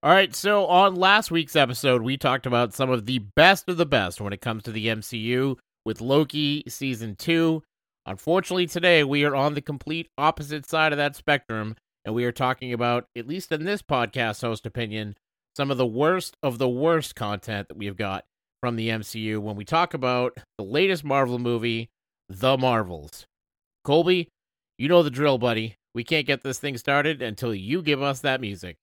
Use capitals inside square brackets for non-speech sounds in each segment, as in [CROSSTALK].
All right, so on last week's episode, we talked about some of the best of the best when it comes to the MCU with Loki season 2. Unfortunately, today we are on the complete opposite side of that spectrum, and we are talking about, at least in this podcast host opinion, some of the worst of the worst content that we have got from the MCU when we talk about the latest Marvel movie, The Marvels. Colby, you know the drill, buddy. We can't get this thing started until you give us that music.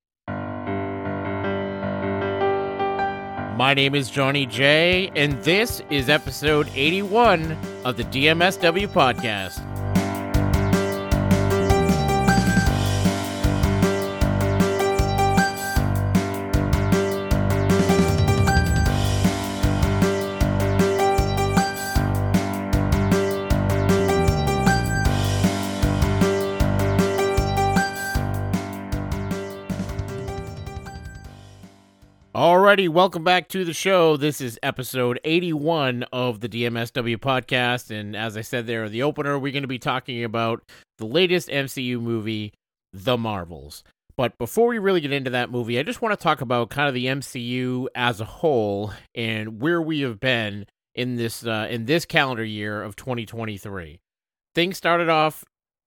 My name is Johnny J, and this is episode 81 of the DMSW podcast. Alrighty, welcome back to the show. This is episode 81 of the DMSW podcast. And as I said there in the opener, we're going to be talking about the latest MCU movie, The Marvels. But before we really get into that movie, I just want to talk about kind of the MCU as a whole and where we have been in this uh, in this calendar year of 2023. Things started off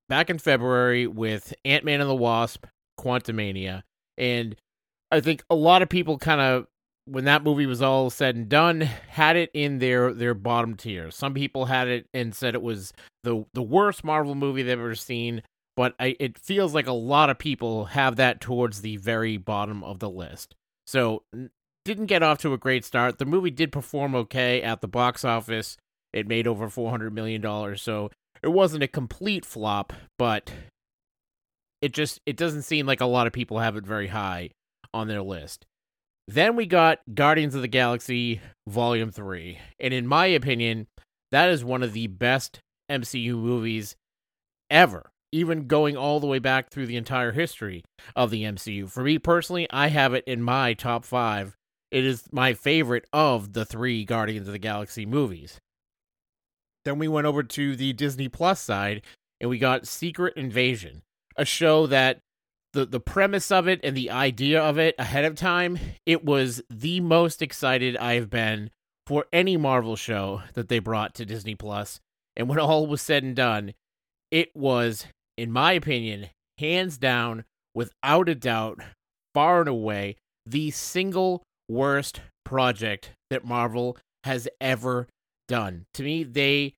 back in February with Ant-Man and the Wasp, Quantumania, and I think a lot of people kind of when that movie was all said and done had it in their their bottom tier. Some people had it and said it was the the worst Marvel movie they've ever seen, but I, it feels like a lot of people have that towards the very bottom of the list. So didn't get off to a great start. The movie did perform okay at the box office. It made over 400 million dollars, so it wasn't a complete flop, but it just it doesn't seem like a lot of people have it very high on their list. Then we got Guardians of the Galaxy Volume 3. And in my opinion, that is one of the best MCU movies ever, even going all the way back through the entire history of the MCU. For me personally, I have it in my top five. It is my favorite of the three Guardians of the Galaxy movies. Then we went over to the Disney Plus side and we got Secret Invasion, a show that the the premise of it and the idea of it ahead of time, it was the most excited I've been for any Marvel show that they brought to Disney Plus. And when all was said and done, it was, in my opinion, hands down, without a doubt, far and away, the single worst project that Marvel has ever done. To me, they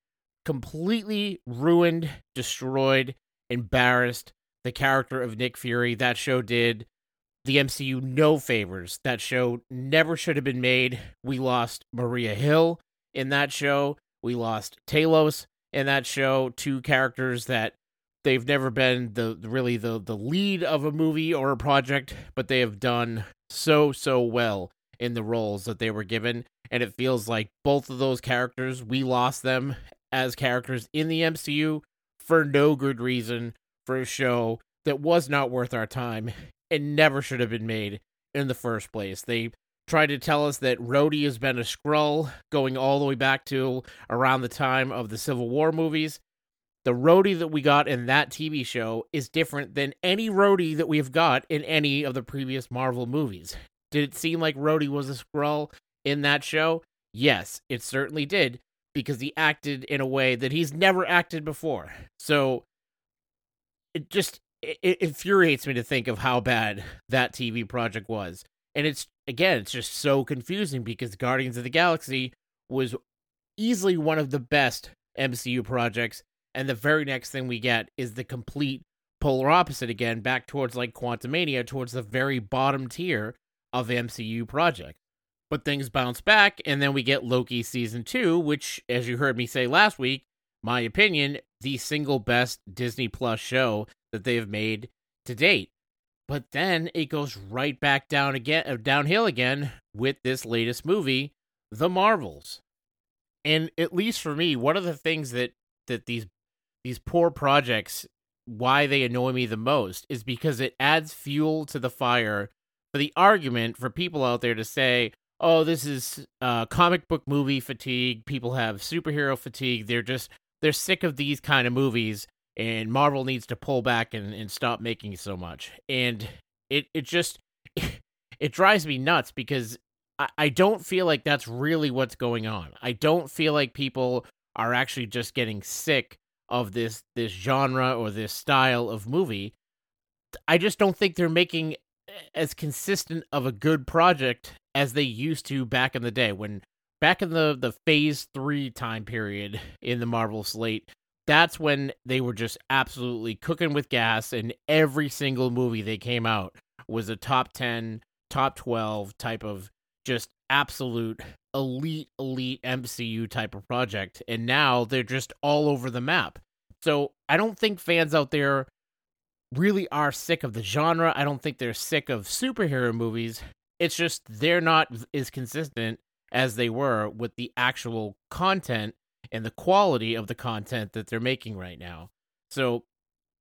completely ruined, destroyed, embarrassed the character of Nick Fury. That show did the MCU no favors. That show never should have been made. We lost Maria Hill in that show. We lost Talos in that show. Two characters that they've never been the really the the lead of a movie or a project, but they have done so so well in the roles that they were given. And it feels like both of those characters, we lost them as characters in the MCU for no good reason show that was not worth our time and never should have been made in the first place. They tried to tell us that Rhodey has been a Skrull going all the way back to around the time of the Civil War movies. The Rhodey that we got in that TV show is different than any Rhodey that we have got in any of the previous Marvel movies. Did it seem like Rhodey was a Skrull in that show? Yes, it certainly did, because he acted in a way that he's never acted before. So it just it infuriates me to think of how bad that TV project was. And it's again, it's just so confusing because Guardians of the Galaxy was easily one of the best MCU projects, and the very next thing we get is the complete polar opposite again, back towards like Quantumania, towards the very bottom tier of MCU project. But things bounce back, and then we get Loki season two, which, as you heard me say last week, my opinion, the single best Disney Plus show that they've made to date. But then it goes right back down again, uh, downhill again with this latest movie, The Marvels. And at least for me, one of the things that that these these poor projects why they annoy me the most is because it adds fuel to the fire for the argument for people out there to say, "Oh, this is uh, comic book movie fatigue. People have superhero fatigue. They're just they're sick of these kind of movies and Marvel needs to pull back and, and stop making so much. And it it just [LAUGHS] it drives me nuts because I, I don't feel like that's really what's going on. I don't feel like people are actually just getting sick of this this genre or this style of movie. I just don't think they're making as consistent of a good project as they used to back in the day when back in the the phase 3 time period in the Marvel slate that's when they were just absolutely cooking with gas and every single movie they came out was a top 10 top 12 type of just absolute elite elite MCU type of project and now they're just all over the map. So I don't think fans out there really are sick of the genre. I don't think they're sick of superhero movies. It's just they're not as consistent as they were with the actual content and the quality of the content that they're making right now. So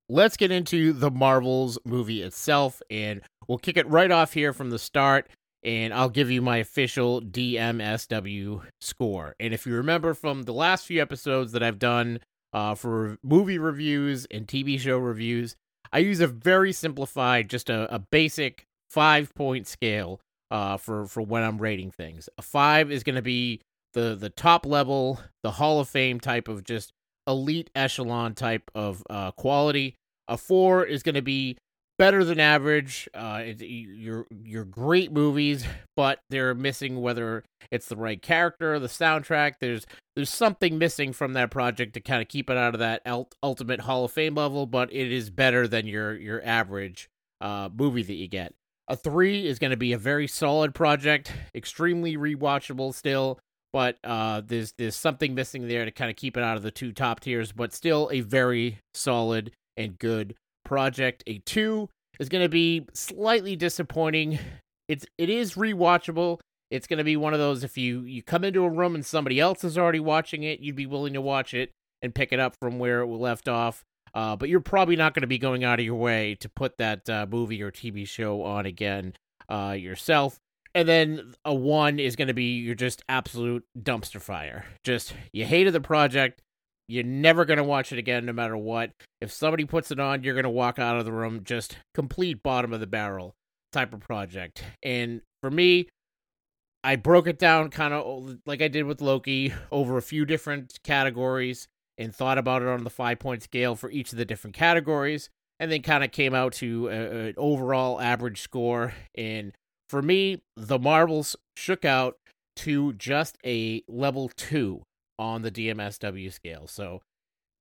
let's get into the Marvels movie itself and we'll kick it right off here from the start and I'll give you my official DMSW score. And if you remember from the last few episodes that I've done uh, for movie reviews and TV show reviews, I use a very simplified, just a, a basic five point scale uh, for for when I'm rating things. A five is going to be the the top level, the Hall of Fame type of just elite echelon type of uh, quality. A four is going to be better than average. Uh, it, you're you're great movies, [LAUGHS] but they're missing whether it's the right character, the soundtrack. There's there's something missing from that project to kind of keep it out of that ultimate Hall of Fame level, but it is better than your your average uh, movie that you get. A three is going to be a very solid project, extremely rewatchable still, but uh, there's there's something missing there to kind of keep it out of the two top tiers, but still a very solid and good project. A two is going to be slightly disappointing. It's it is rewatchable. It's going to be one of those if you you come into a room and somebody else is already watching it, you'd be willing to watch it and pick it up from where it left off. Uh, but you're probably not going to be going out of your way to put that uh, movie or TV show on again uh, yourself. And then a one is going to be your just absolute dumpster fire. Just you hated the project, you're never going to watch it again, no matter what. If somebody puts it on, you're going to walk out of the room just complete bottom of the barrel type of project. And for me, I broke it down kind of like I did with Loki over a few different categories and thought about it on the five point scale for each of the different categories. And then kind of came out to an overall average score. And for me, the Marvels shook out to just a level two on the DMSW scale. So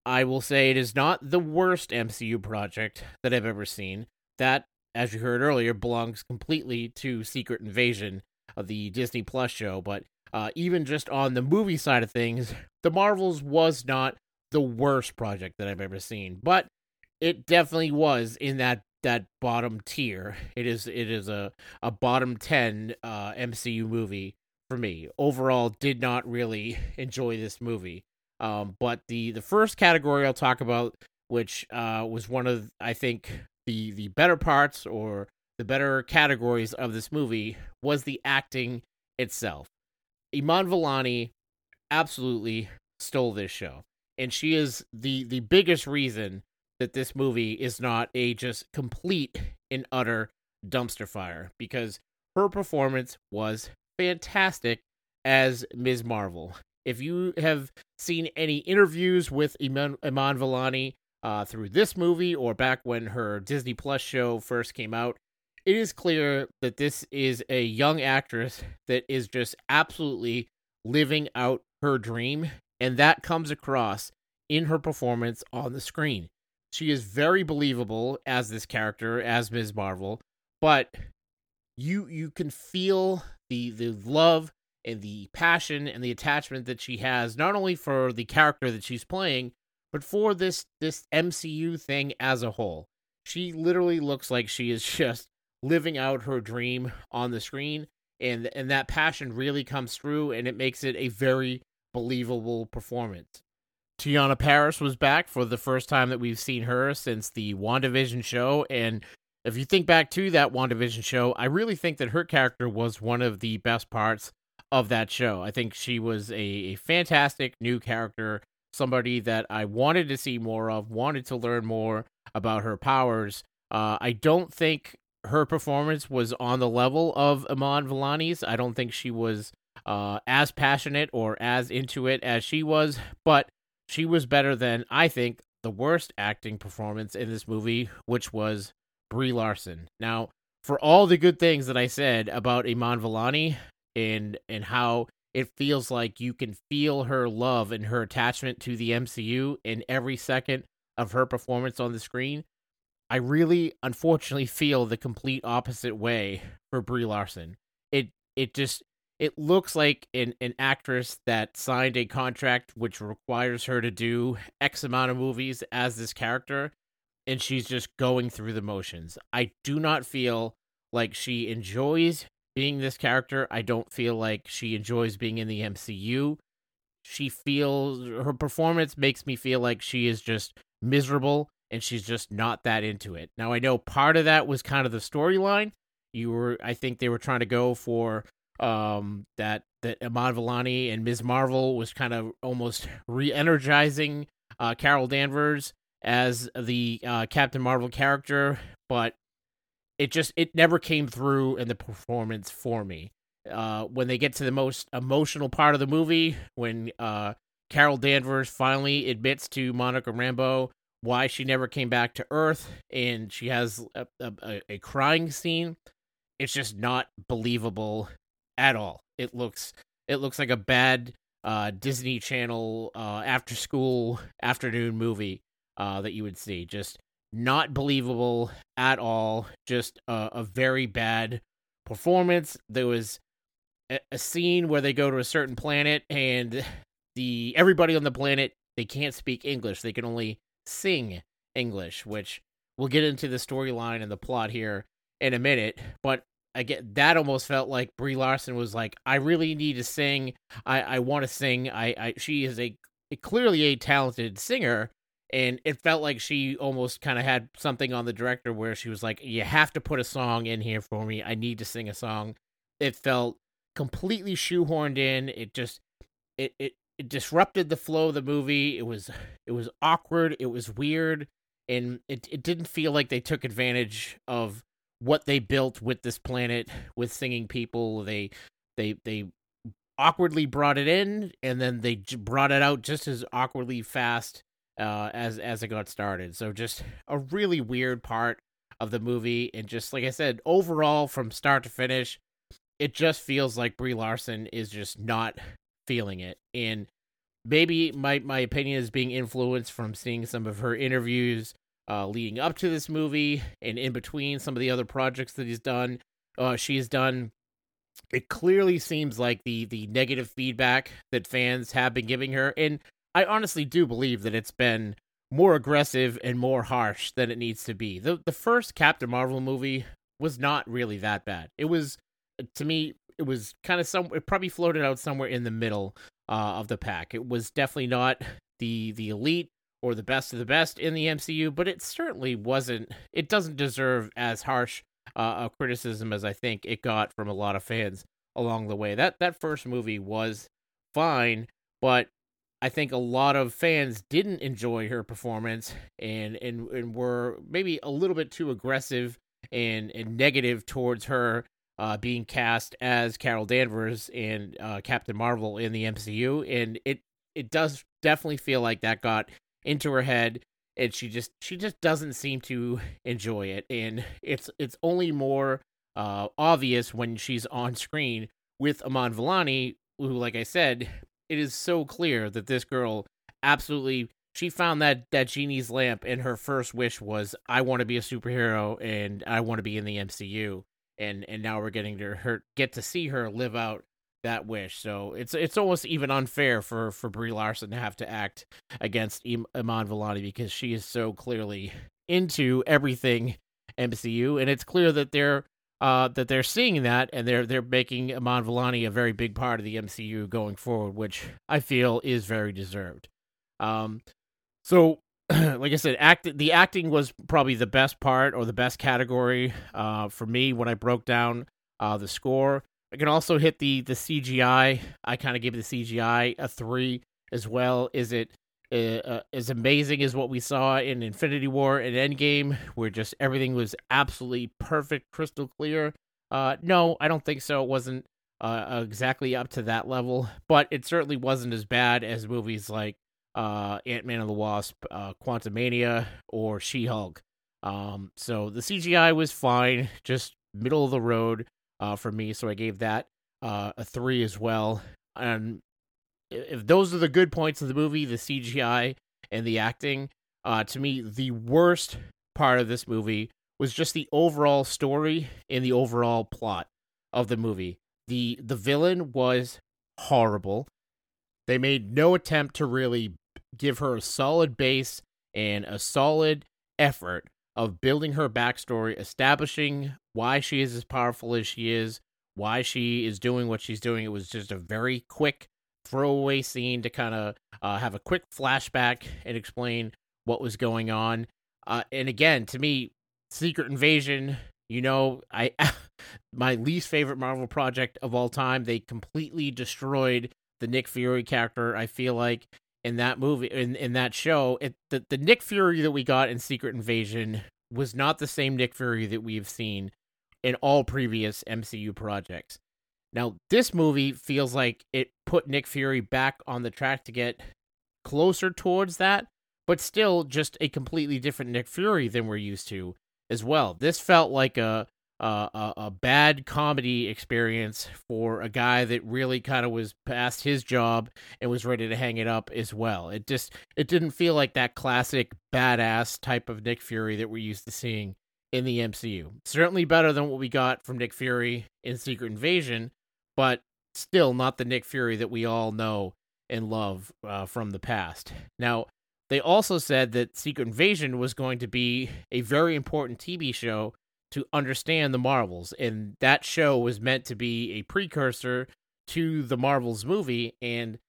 I will say it is not the worst MCU project that I've ever seen. That, as you heard earlier, belongs completely to Secret Invasion of the Disney Plus show. But uh, even just on the movie side of things, The Marvels was not the worst project that I've ever seen. But it definitely was in that that bottom tier. It is it is a a bottom ten uh, MCU movie for me. Overall, did not really [LAUGHS] enjoy this movie. Um, but the the first category I'll talk about, which uh, was one of I think the the better parts or the better categories of this movie, was the acting itself. Iman Vellani absolutely stole this show, and she is the the biggest reason that this movie is not a just complete and utter dumpster fire because her performance was fantastic as Ms. Marvel. If you have seen any interviews with Iman, Iman Vellani uh, through this movie or back when her Disney Plus show first came out, it is clear that this is a young actress that is just absolutely living out her dream, and that comes across in her performance on the screen. She is very believable as this character, as Ms. Marvel, but you you can feel the the love and the passion and the attachment that she has not only for the character that she's playing but for this this MCU thing as a whole. She literally looks like she is [LAUGHS] just living out her dream on the screen and and that passion really comes through and it makes it a very believable performance. Teyonah Parris was back for the first time that we've seen her since the WandaVision show and if you think back to that WandaVision show, I really think that her character was one of the best parts of that show. I think she was a, a fantastic new character, somebody that I wanted to see more of, wanted to learn more about her powers. Uh, I don't think her performance was on the level of Iman Vellani's. I don't think she was uh, as passionate or as into it as she was, but she was better than I think the worst acting performance in this movie, which was Brie Larson. Now, for all the good things that I said about Iman Vellani and and how it feels like you can feel her love and her attachment to the MCU in every second of her performance on the screen. I really unfortunately feel the complete opposite way for Brie Larson. It it just it looks like an, an actress that signed a contract which requires her to do X amount of movies as this character, and she's just going through the motions. I do not feel like she enjoys being this character. I don't feel like she enjoys being in the MCU. She feels her performance makes me feel like she is just miserable and she's just not that into it. Now I know part of that was kind of the storyline. You were I think they were trying to go for um, that that Iman Vellani and Ms. Marvel was kind of almost [LAUGHS] re-energizing uh, Carol Danvers as the uh, Captain Marvel character, but it just it never came through in the performance for me. Uh, when they get to the most emotional part of the movie, when uh, Carol Danvers finally admits to Monica Rambeau why she never came back to Earth, and she has a, a, a crying scene, it's just not believable at all. It looks it looks like a bad uh, Disney Channel uh, after school [LAUGHS] afternoon movie uh, that you would see. Just not believable at all. Just a, a very bad performance. There was a, a scene where they go to a certain planet and [LAUGHS] the everybody on the planet they can't speak English. They can only sing English, which we'll get into the storyline and the plot here in a minute. But I get that almost felt like Brie Larson was like, I really need to sing. I, I want to sing. I, I she is a, a clearly a talented singer, and it felt like she almost kind of had something on the director where she was like, You have to put a song in here for me. I need to sing a song. It felt completely shoehorned in. It just it it, it disrupted the flow of the movie. It was it was awkward, it was weird, and it it didn't feel like they took advantage of what they built with this planet with singing people. They they they awkwardly brought it in, and then they brought it out just as awkwardly fast uh, as as it got started. So just a really weird part of the movie, and just like I said, overall from start to finish, it just feels like Brie Larson is just not feeling it, and maybe my my opinion is being influenced from seeing some of her interviews uh, leading up to this movie and in between some of the other projects that he's done. Uh, she's done. It clearly seems like the the negative feedback that fans have been giving her, and I honestly do believe that it's been more aggressive and more harsh than it needs to be. The the first Captain Marvel movie was not really that bad. It was to me it was kind of some it probably floated out somewhere in the middle uh, of the pack. It was definitely not the the elite or the best of the best in the MCU, but it certainly wasn't. It doesn't deserve as harsh uh, a criticism as I think it got from a lot of fans along the way. That that first movie was fine, but I think a lot of fans didn't enjoy her performance and and and were maybe a little bit too aggressive and and negative towards her uh, being cast as Carol Danvers and uh, Captain Marvel in the MCU, and it it does definitely feel like that got into her head and she just she just doesn't seem to enjoy it. And it's it's only more uh obvious when she's on screen with Iman Vellani who like I said it is so clear that this girl absolutely she found that that genie's lamp and her first wish was I want to be a superhero and I want to be in the MCU and and now we're getting to her get to see her live out that wish. So it's it's almost even unfair for for Brie Larson to have to act against Iman Vellani because she is so clearly into everything MCU, and it's clear that they're uh, that they're seeing that and they're they're making Iman Vellani a very big part of the MCU going forward, which I feel is very deserved. Um, so [CLEARS THROAT] like I said, act the acting was probably the best part or the best category uh, for me when I broke down uh, the score. I can also hit the the CGI. I kind of give the CGI a three as well. Is it uh, uh, as amazing as what we saw in Infinity War and Endgame, where just everything was absolutely perfect, crystal clear. Uh, no, I don't think so. It wasn't uh, exactly up to that level, but it certainly wasn't as bad as movies like uh, Ant Man and the Wasp, uh, Quantumania, or She Hulk. Um, so the CGI was fine, just middle of the road uh, for me. So I gave that uh, a three as well. And if those are the good points of the movie, the CGI and the acting, uh, to me, the worst part of this movie was just the overall story and the overall plot of the movie. The the villain was horrible. They made no attempt to really give her a solid base and a solid effort of building her backstory, establishing why she is as powerful as she is, why she is doing what she's doing. It was just a very quick throwaway scene to kind of uh, have a quick flashback and explain what was going on. Uh, and again, to me, Secret Invasion, you know, I [LAUGHS] my least favorite Marvel project of all time. They completely destroyed the Nick Fury character. I feel like in that movie in in that show, it, the the Nick Fury that we got in Secret Invasion was not the same Nick Fury that we've seen in all previous MCU projects. Now, this movie feels like it put Nick Fury back on the track to get closer towards that, but still just a completely different Nick Fury than we're used to as well. This felt like a a, a bad comedy experience for a guy that really kind of was past his job and was ready to hang it up as well. It just it didn't feel like that classic badass type of Nick Fury that we're used to seeing in the MCU. Certainly better than what we got from Nick Fury in Secret Invasion, but still not the Nick Fury that we all know and love uh, from the past. Now, they also said that Secret Invasion was going to be a very important TV show to understand the Marvels, and that show was meant to be a precursor to the Marvels movie, and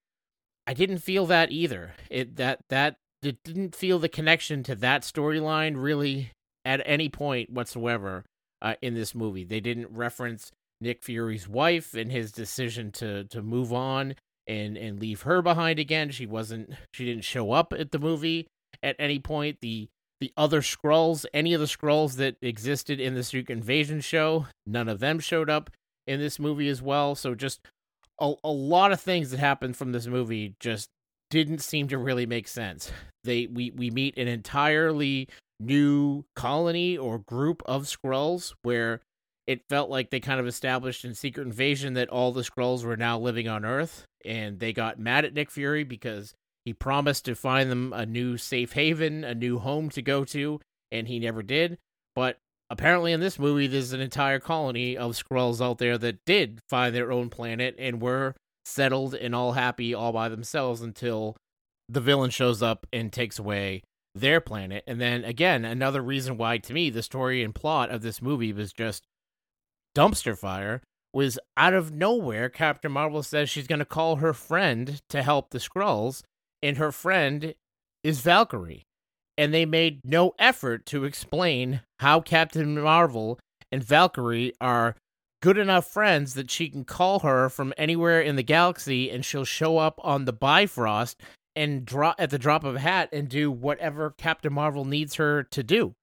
I didn't feel that either. It that that it didn't feel the connection to that storyline really at any point whatsoever uh, in this movie. They didn't reference Nick Fury's wife and his decision to to move on and and leave her behind again. She wasn't she didn't show up at the movie at any point. The the other Skrulls, any of the Skrulls that existed in the Secret Invasion show, none of them showed up in this movie as well. So just a, a lot of things that happened from this movie just didn't seem to really make sense. They we we meet an entirely new colony or group of Skrulls where it felt like they kind of established in Secret Invasion that all the Skrulls were now living on Earth, and they got mad at Nick Fury because he promised to find them a new safe haven, a new home to go to, and he never did. But apparently, in this movie, there's an entire colony of Skrulls out there that did find their own planet and were settled and all happy all by themselves until the villain shows up and takes away their planet. And then again, another reason why to me the story and plot of this movie was just dumpster fire was out of nowhere Captain Marvel says she's going to call her friend to help the Skrulls and her friend is Valkyrie. And they made no effort to explain how Captain Marvel and Valkyrie are good enough friends that she can call her from anywhere in the galaxy and she'll show up on the Bifrost and drop at the drop of a hat and do whatever Captain Marvel needs her to do.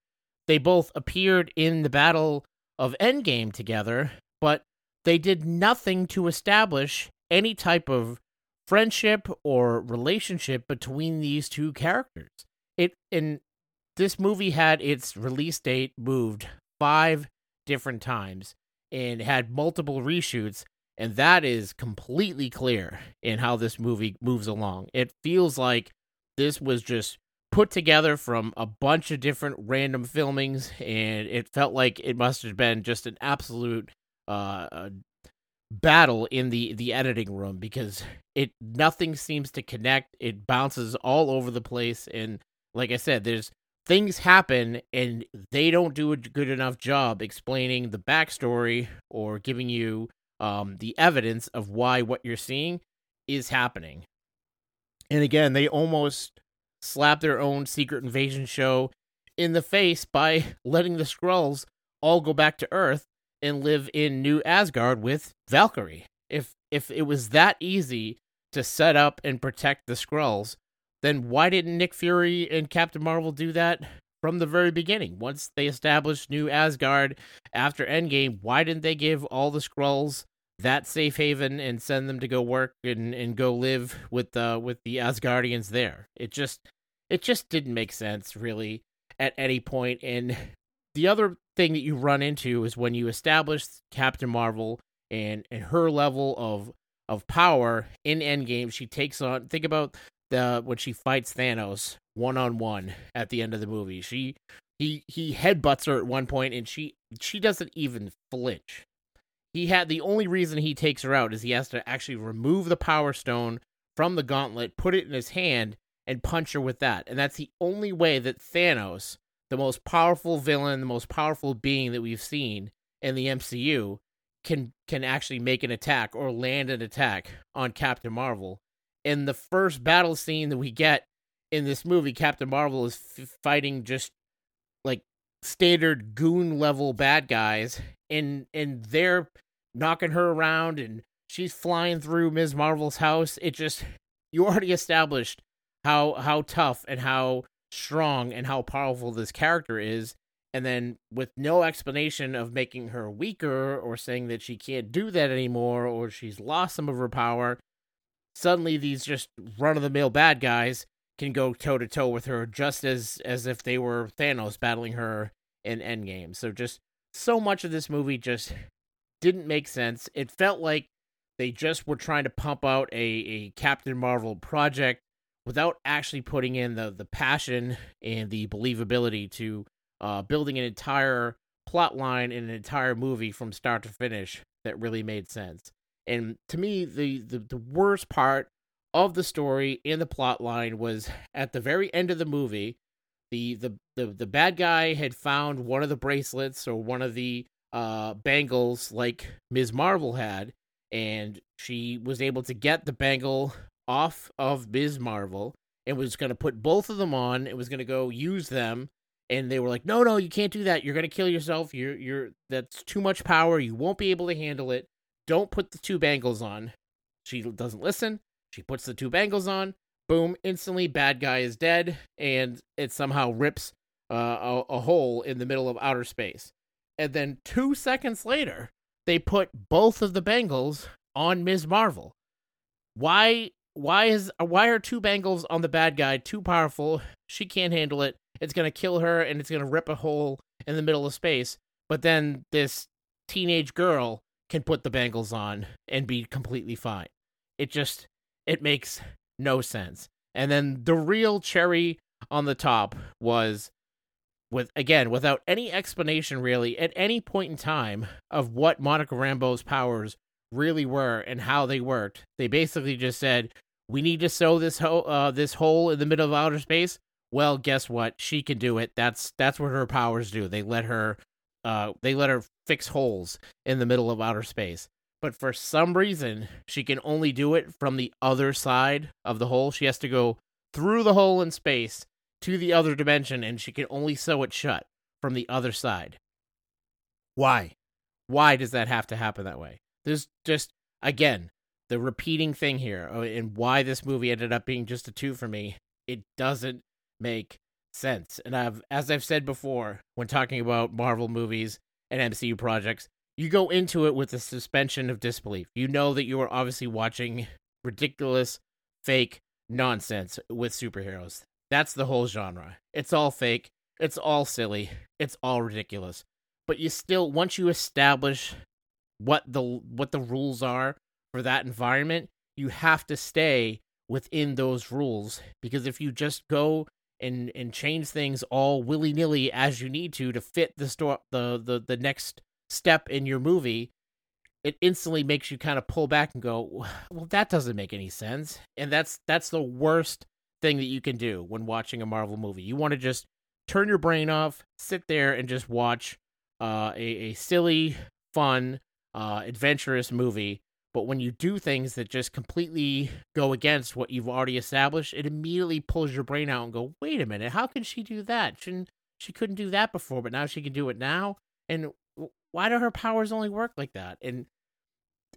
They both appeared in the battle of Endgame together, but they did nothing to establish any type of friendship or relationship between these two characters. It and this movie had its release date moved 5 different times and had multiple reshoots and that is completely clear in how this movie moves along. It feels like this was just put together from a bunch of different random filmings, and it felt like it must have been just an absolute uh, battle in the the editing room because it nothing seems to connect. It bounces all over the place, and like I said, there's things happen and they don't do a good enough job explaining the backstory or giving you um, the evidence of why what you're seeing is happening. And again, they almost slap their own secret invasion show in the face by [LAUGHS] letting the Skrulls all go back to Earth and live in New Asgard with Valkyrie. If if it was that easy to set up and protect the Skrulls, then why didn't Nick Fury and Captain Marvel do that from the very beginning? Once they established New Asgard after Endgame, why didn't they give all the Skrulls that safe haven and send them to go work and, and go live with the with the Asgardians there? It just it just didn't make sense really at any point. And the other thing that you run into is when you establish Captain Marvel and and her level of of power in Endgame, she takes on. Think about the when she fights Thanos one on one at the end of the movie. She he he headbutts her at one point, and she she doesn't even flinch. He had the only reason he takes her out is he has to actually remove the Power Stone from the gauntlet, put it in his hand, and punch her with that. And that's the only way that Thanos, the most powerful villain, the most powerful being that we've seen in the MCU, can can actually make an attack or land an attack on Captain Marvel. In the first battle scene that we get in this movie, Captain Marvel is f- fighting just like standard goon level bad guys, and and they're knocking her around, and she's flying through Ms. Marvel's house. It just you already established how how tough and how strong and how powerful this character is and then with no explanation of making her weaker or saying that she can't do that anymore or she's lost some of her power suddenly these just run of the mill bad guys can go toe to toe with her just as as if they were Thanos battling her in Endgame. So just so much of this movie just didn't make sense. It felt like they just were trying to pump out a, a Captain Marvel project without actually putting in the the passion and the believability to uh, building an entire plot line in an entire movie from start to finish that really made sense. And to me, the, the, the worst part of the story and the plot line was at the very end of the movie. The, the the the bad guy had found one of the bracelets or one of the uh bangles like Ms. Marvel had, and she was able to get the bangle off of Ms. Marvel and was going to put both of them on. It was going to go use them and they were like, "No, no, you can't do that. You're gonna kill yourself. You're you're that's too much power. You won't be able to handle it. Don't put the two bangles on." She doesn't listen. She puts the two bangles on. Boom! Instantly, bad guy is dead, and it somehow rips uh, a, a hole in the middle of outer space. And then two seconds later, they put both of the bangles on Ms. Marvel. Why? Why is why are two bangles on the bad guy too powerful? She can't handle it it's to kill her and it's to rip a hole in the middle of space. But then this teenage girl can put the bangles on and be completely fine. It just it makes no sense. And then the real cherry on the top was with again without any explanation really at any point in time of what Monica Rambeau's powers really were and how they worked. They basically just said, "We need to sew this hole uh, this hole in the middle of outer space well, guess what? She can do it. That's that's what her powers do. They let her uh they let her fix holes in the middle of outer space. But for some reason, she can only do it from the other side of the hole. She has to go through the hole in space to the other dimension and she can only sew it shut from the other side. Why? Why does that have to happen that way? There's just again the repeating thing here uh, and why this movie ended up being just a 2 for me. It doesn't make sense. And I've as I've said before when talking about Marvel movies and MCU projects, you go into it with a suspension of disbelief. You know that you are obviously watching ridiculous fake nonsense with superheroes. That's the whole genre. It's all fake, it's all silly, it's all ridiculous. But you still once you establish what the what the rules are that environment, you have to stay within those rules because if you just go and and change things all willy nilly as you need to to fit the store the the the next step in your movie, it instantly makes you kind of pull back and go, well, that doesn't make any sense. And that's that's the worst thing that you can do when watching a Marvel movie. You want to just turn your brain off, sit there and just watch uh, a, a silly, fun, uh, adventurous movie but when you do things that just completely go against what you've already established, it immediately pulls your brain out and go, wait a minute, how can she do that? She couldn't do that before, but now she can do it now? And why do her powers only work like that? And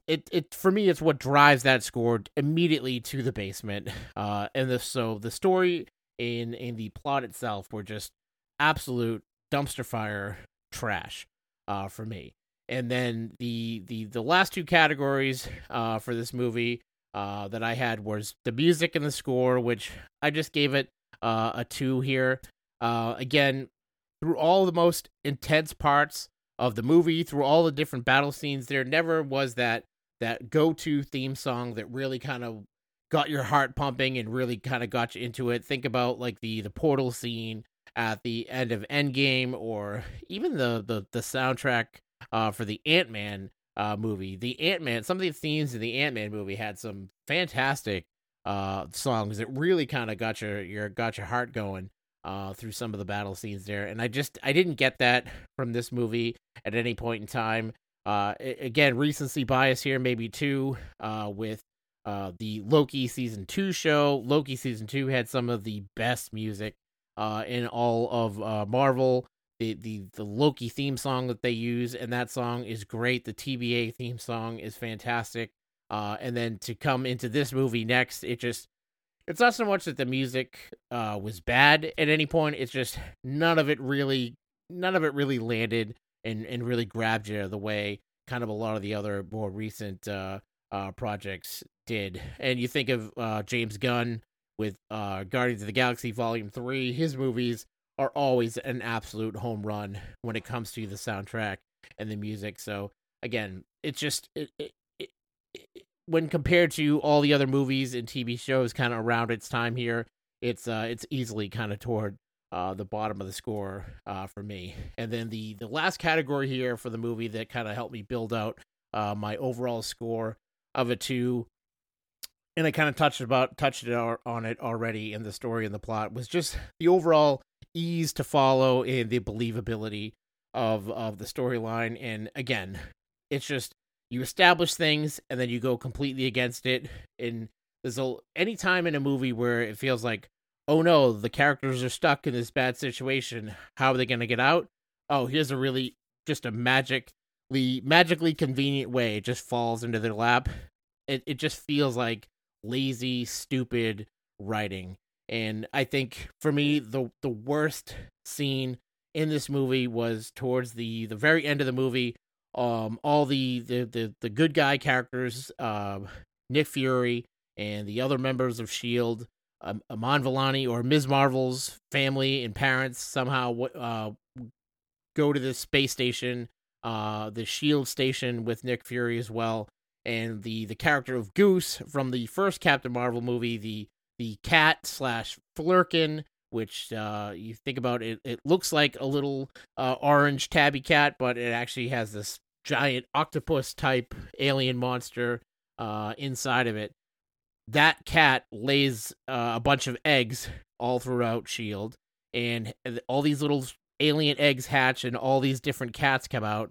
it it for me it's what drives that score immediately to the basement. Uh, and the so the story and and the plot itself were just absolute dumpster fire trash uh, for me. And then the the the last two categories uh, for this movie uh, that I had was the music and the score, which I just gave it uh, a two here. Uh, again, through all the most intense parts of the movie, through all the different battle scenes, there never was that that go to theme song that really kind of got your heart pumping and really kind of got you into it. Think about like the the portal scene at the end of Endgame, or even the the the soundtrack uh, for the Ant Man uh, movie. The Ant Man, some of the themes in the Ant Man movie had some fantastic uh, songs that really kind of got your your got your heart going uh, through some of the battle scenes there. And I just I didn't get that from this movie at any point in time. Uh, again, recency bias here, maybe too, uh, with uh, the Loki season two show. Loki season two had some of the best music uh, in all of uh, Marvel. The, the the Loki theme song that they use, and that song is great. The TVA theme song is fantastic. Uh, and then to come into this movie next, it just it's not so much that the music uh, was bad at any point. It's just none of it really none of it really landed and and really grabbed you the way kind of a lot of the other more recent uh, uh, projects did. And you think of uh, James Gunn with uh, Guardians of the Galaxy Volume 3, his movies are always an absolute home run when it comes to the soundtrack and the music. So again, it's just it, it, it, when compared to all the other movies and TV shows kind of around its time here, it's uh it's easily kind of toward uh the bottom of the score uh for me. And then the the last category here for the movie that kind of helped me build out uh my overall score of a 2 and I kind of touched about touched it on it already in the story and the plot was just the overall ease to follow and the believability of of the storyline. And again, it's just you establish things and then you go completely against it. And there's a any time in a movie where it feels like, oh no, the characters are stuck in this bad situation. How are they going to get out? Oh, here's a really just a magically magically convenient way. It just falls into their lap. It it just feels like lazy, stupid writing. And I think for me, the the worst scene in this movie was towards the the very end of the movie. Um, all the the the, the good guy characters, uh, Nick Fury and the other members of Shield, um, Iman Vellani or Ms. Marvel's family and parents somehow uh, go to this space station, uh, the Shield station with Nick Fury as well, and the the character of Goose from the first Captain Marvel movie, the the cat slash Flerken, which uh, you think about it, it looks like a little uh, orange tabby cat, but it actually has this giant octopus type alien monster uh, inside of it. That cat lays uh, a bunch of eggs all throughout Shield, and all these little alien eggs hatch, and all these different cats come out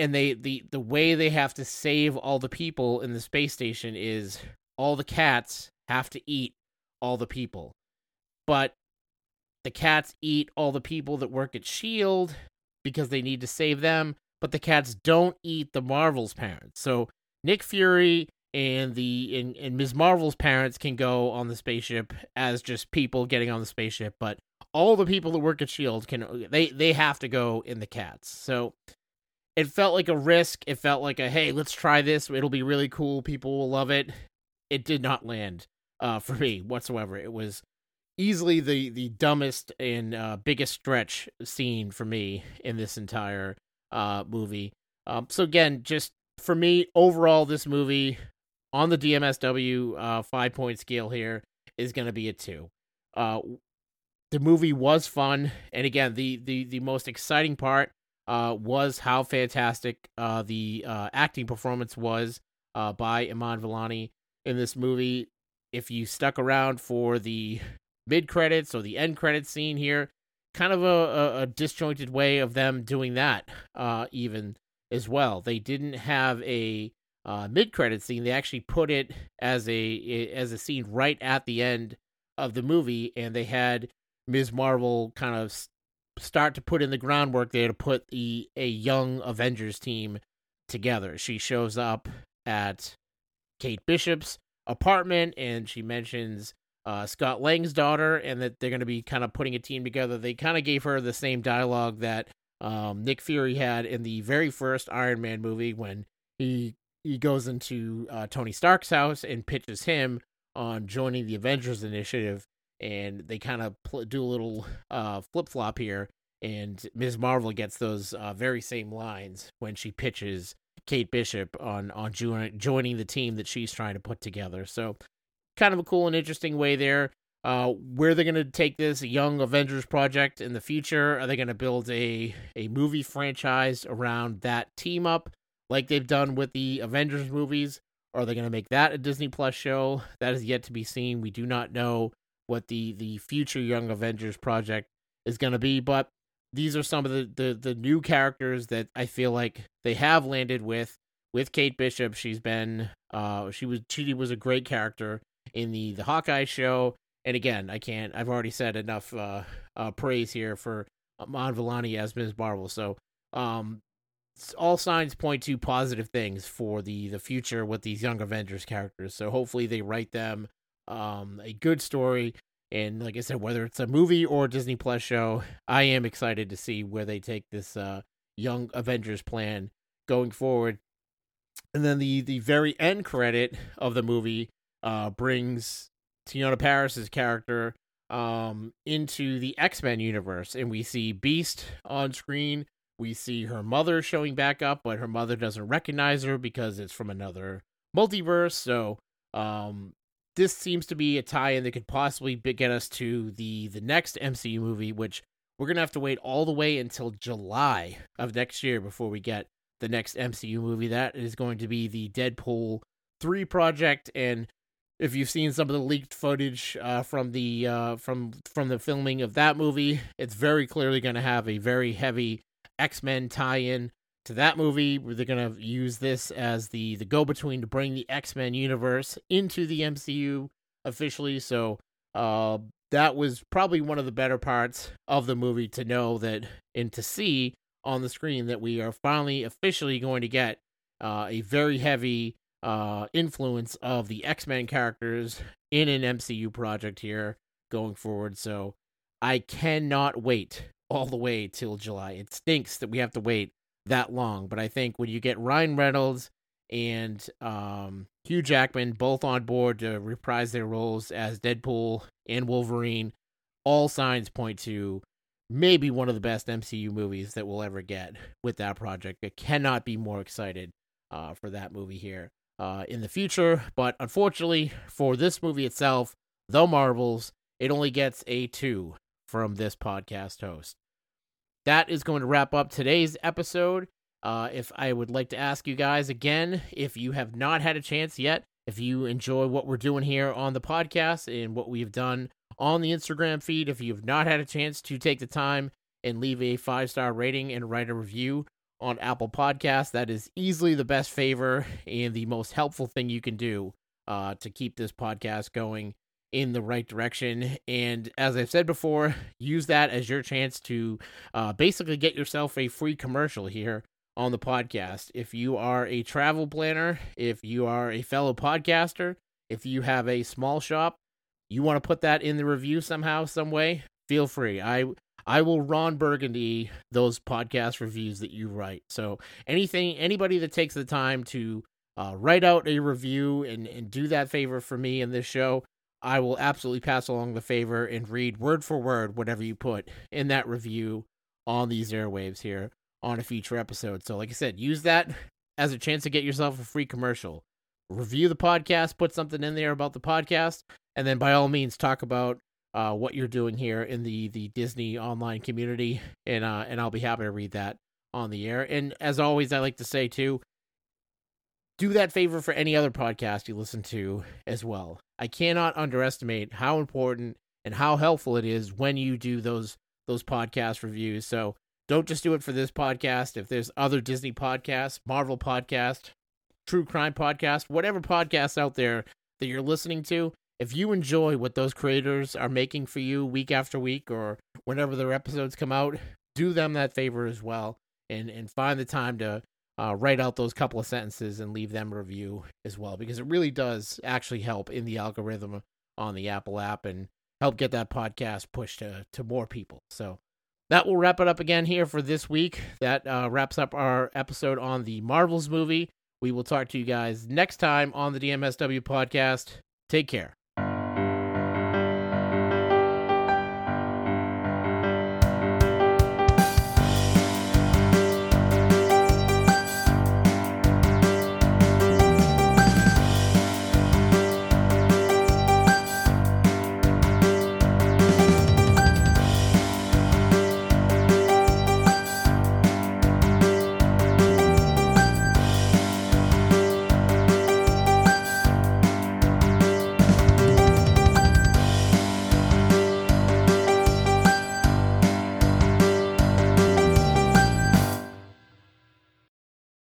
and they the the way they have to save all the people in the space station is all the cats have to eat all the people. But the cats eat all the people that work at shield because they need to save them but the cats don't eat the marvel's parents. So nick fury and the and, and ms. Marvel's parents can go on the spaceship as just people getting on the spaceship but all the people that work at shield can they they have to go in the cats. So it felt like a risk. It felt like a hey, let's try this. It'll be really cool. People will love it. It did not land uh, for me whatsoever. It was easily the the dumbest and uh, biggest stretch scene for me in this entire uh, movie. Um, so again, just for me overall, this movie on the DMSW uh, five point scale here is going to be a two. Uh, the movie was fun, and again, the the the most exciting part uh, was how fantastic uh, the uh, acting performance was uh, by Iman Vellani in this movie. If you stuck around for the mid credits or the end credits scene here, kind of a, a, disjointed way of them doing that, uh, even as well. They didn't have a mid credit scene. They actually put it as a as a scene right at the end of the movie, and they had Ms. Marvel kind of start to put in the groundwork there to put the a young Avengers team together. She shows up at Kate Bishop's apartment and she mentions uh, Scott Lang's daughter and that they're going to be kind of putting a team together. They kind of gave her the same dialogue that um, Nick Fury had in the very first Iron Man movie when he he goes into uh, Tony Stark's house and pitches him on joining the Avengers Initiative, and they kind of pl- do a little uh, flip flop here. And Ms. Marvel gets those uh, very same lines when she pitches Kate Bishop on on jo- joining the team that she's trying to put together. So, kind of a cool and interesting way there. Uh, where they're going to take this young Avengers project in the future? Are they going to build a a movie franchise around that team up? like they've done with the Avengers movies? Are they going to make that a Disney Plus show? That is yet to be seen. We do not know what the the future Young Avengers project is going to be, but these are some of the, the the new characters that I feel like they have landed with with Kate Bishop. She's been uh she was she was a great character in the the Hawkeye show. And again, I can't I've already said enough uh, uh praise here for Iman Vellani as Ms. Marvel. So um all signs point to positive things for the the future with these young Avengers characters. So hopefully they write them um, a good story. And like I said, whether it's a movie or a Disney Plus show, I am excited to see where they take this uh, young Avengers plan going forward. And then the the very end credit of the movie uh, brings Teyonah Parris's character um, into the X Men universe, and we see Beast on screen we see her mother showing back up, but her mother doesn't recognize her because it's from another multiverse. So, um, this seems to be a tie-in that could possibly get us to the the next MCU movie, which we're gonna have to wait all the way until July of next year before we get the next MCU movie. That is going to be the Deadpool three project, and if you've seen some of the leaked footage uh, from the uh, from from the filming of that movie, it's very clearly going to have a very heavy X Men tie in to that movie. They're going to use this as the, the go between to bring the X Men universe into the MCU officially. So uh, that was probably one of the better parts of the movie to know that and to see on the screen that we are finally officially going to get uh, a very heavy uh, influence of the X Men characters in an MCU project here going forward. So I cannot wait all the way till July. It stinks that we have to wait that long, but I think when you get Ryan Reynolds and um, Hugh Jackman both on board to reprise their roles as Deadpool and Wolverine, all signs point to maybe one of the best MCU movies that we'll ever get with that project. I cannot be more excited uh, for that movie here uh, in the future. But unfortunately, for this movie itself, The Marvels, it only gets a two from this podcast host that is going to wrap up today's episode. Uh, if I would like to ask you guys again, if you have not had a chance yet, if you enjoy what we're doing here on the podcast and what we've done on the Instagram feed, if you've not had a chance to take the time and leave a five star rating and write a review on Apple Podcasts, that is easily the best favor and the most helpful thing you can do uh, to keep this podcast going in the right direction. And as I've said before, use that as your chance to uh, basically get yourself a free commercial here on the podcast. If you are a travel planner, if you are a fellow podcaster, if you have a small shop, you want to put that in the review somehow, some way, feel free. I I will Ron Burgundy those podcast reviews that you write. So anything, anybody that takes the time to uh, write out a review and, and do that favor for me in this show, I will absolutely pass along the favor and read word for word whatever you put in that review on these airwaves here on a future episode. So, like I said, use that as a chance to get yourself a free commercial. Review the podcast, put something in there about the podcast, and then by all means talk about uh, what you're doing here in the the Disney online community, and uh, and I'll be happy to read that on the air. And as always, I like to say too, do that favor for any other podcast you listen to as well. I cannot underestimate how important and how helpful it is when you do those those podcast reviews. So don't just do it for this podcast. If there's other Disney podcasts, Marvel podcast, true crime podcast, whatever podcasts out there that you're listening to, if you enjoy what those creators are making for you week after week or whenever their episodes come out, do them that favor as well and and find the time to uh, write out those couple of sentences and leave them a review as well because it really does actually help in the algorithm on the Apple app and help get that podcast pushed to, to more people. So that will wrap it up again here for this week. That uh, wraps up our episode on the Marvels movie. We will talk to you guys next time on the DMSW podcast. Take care.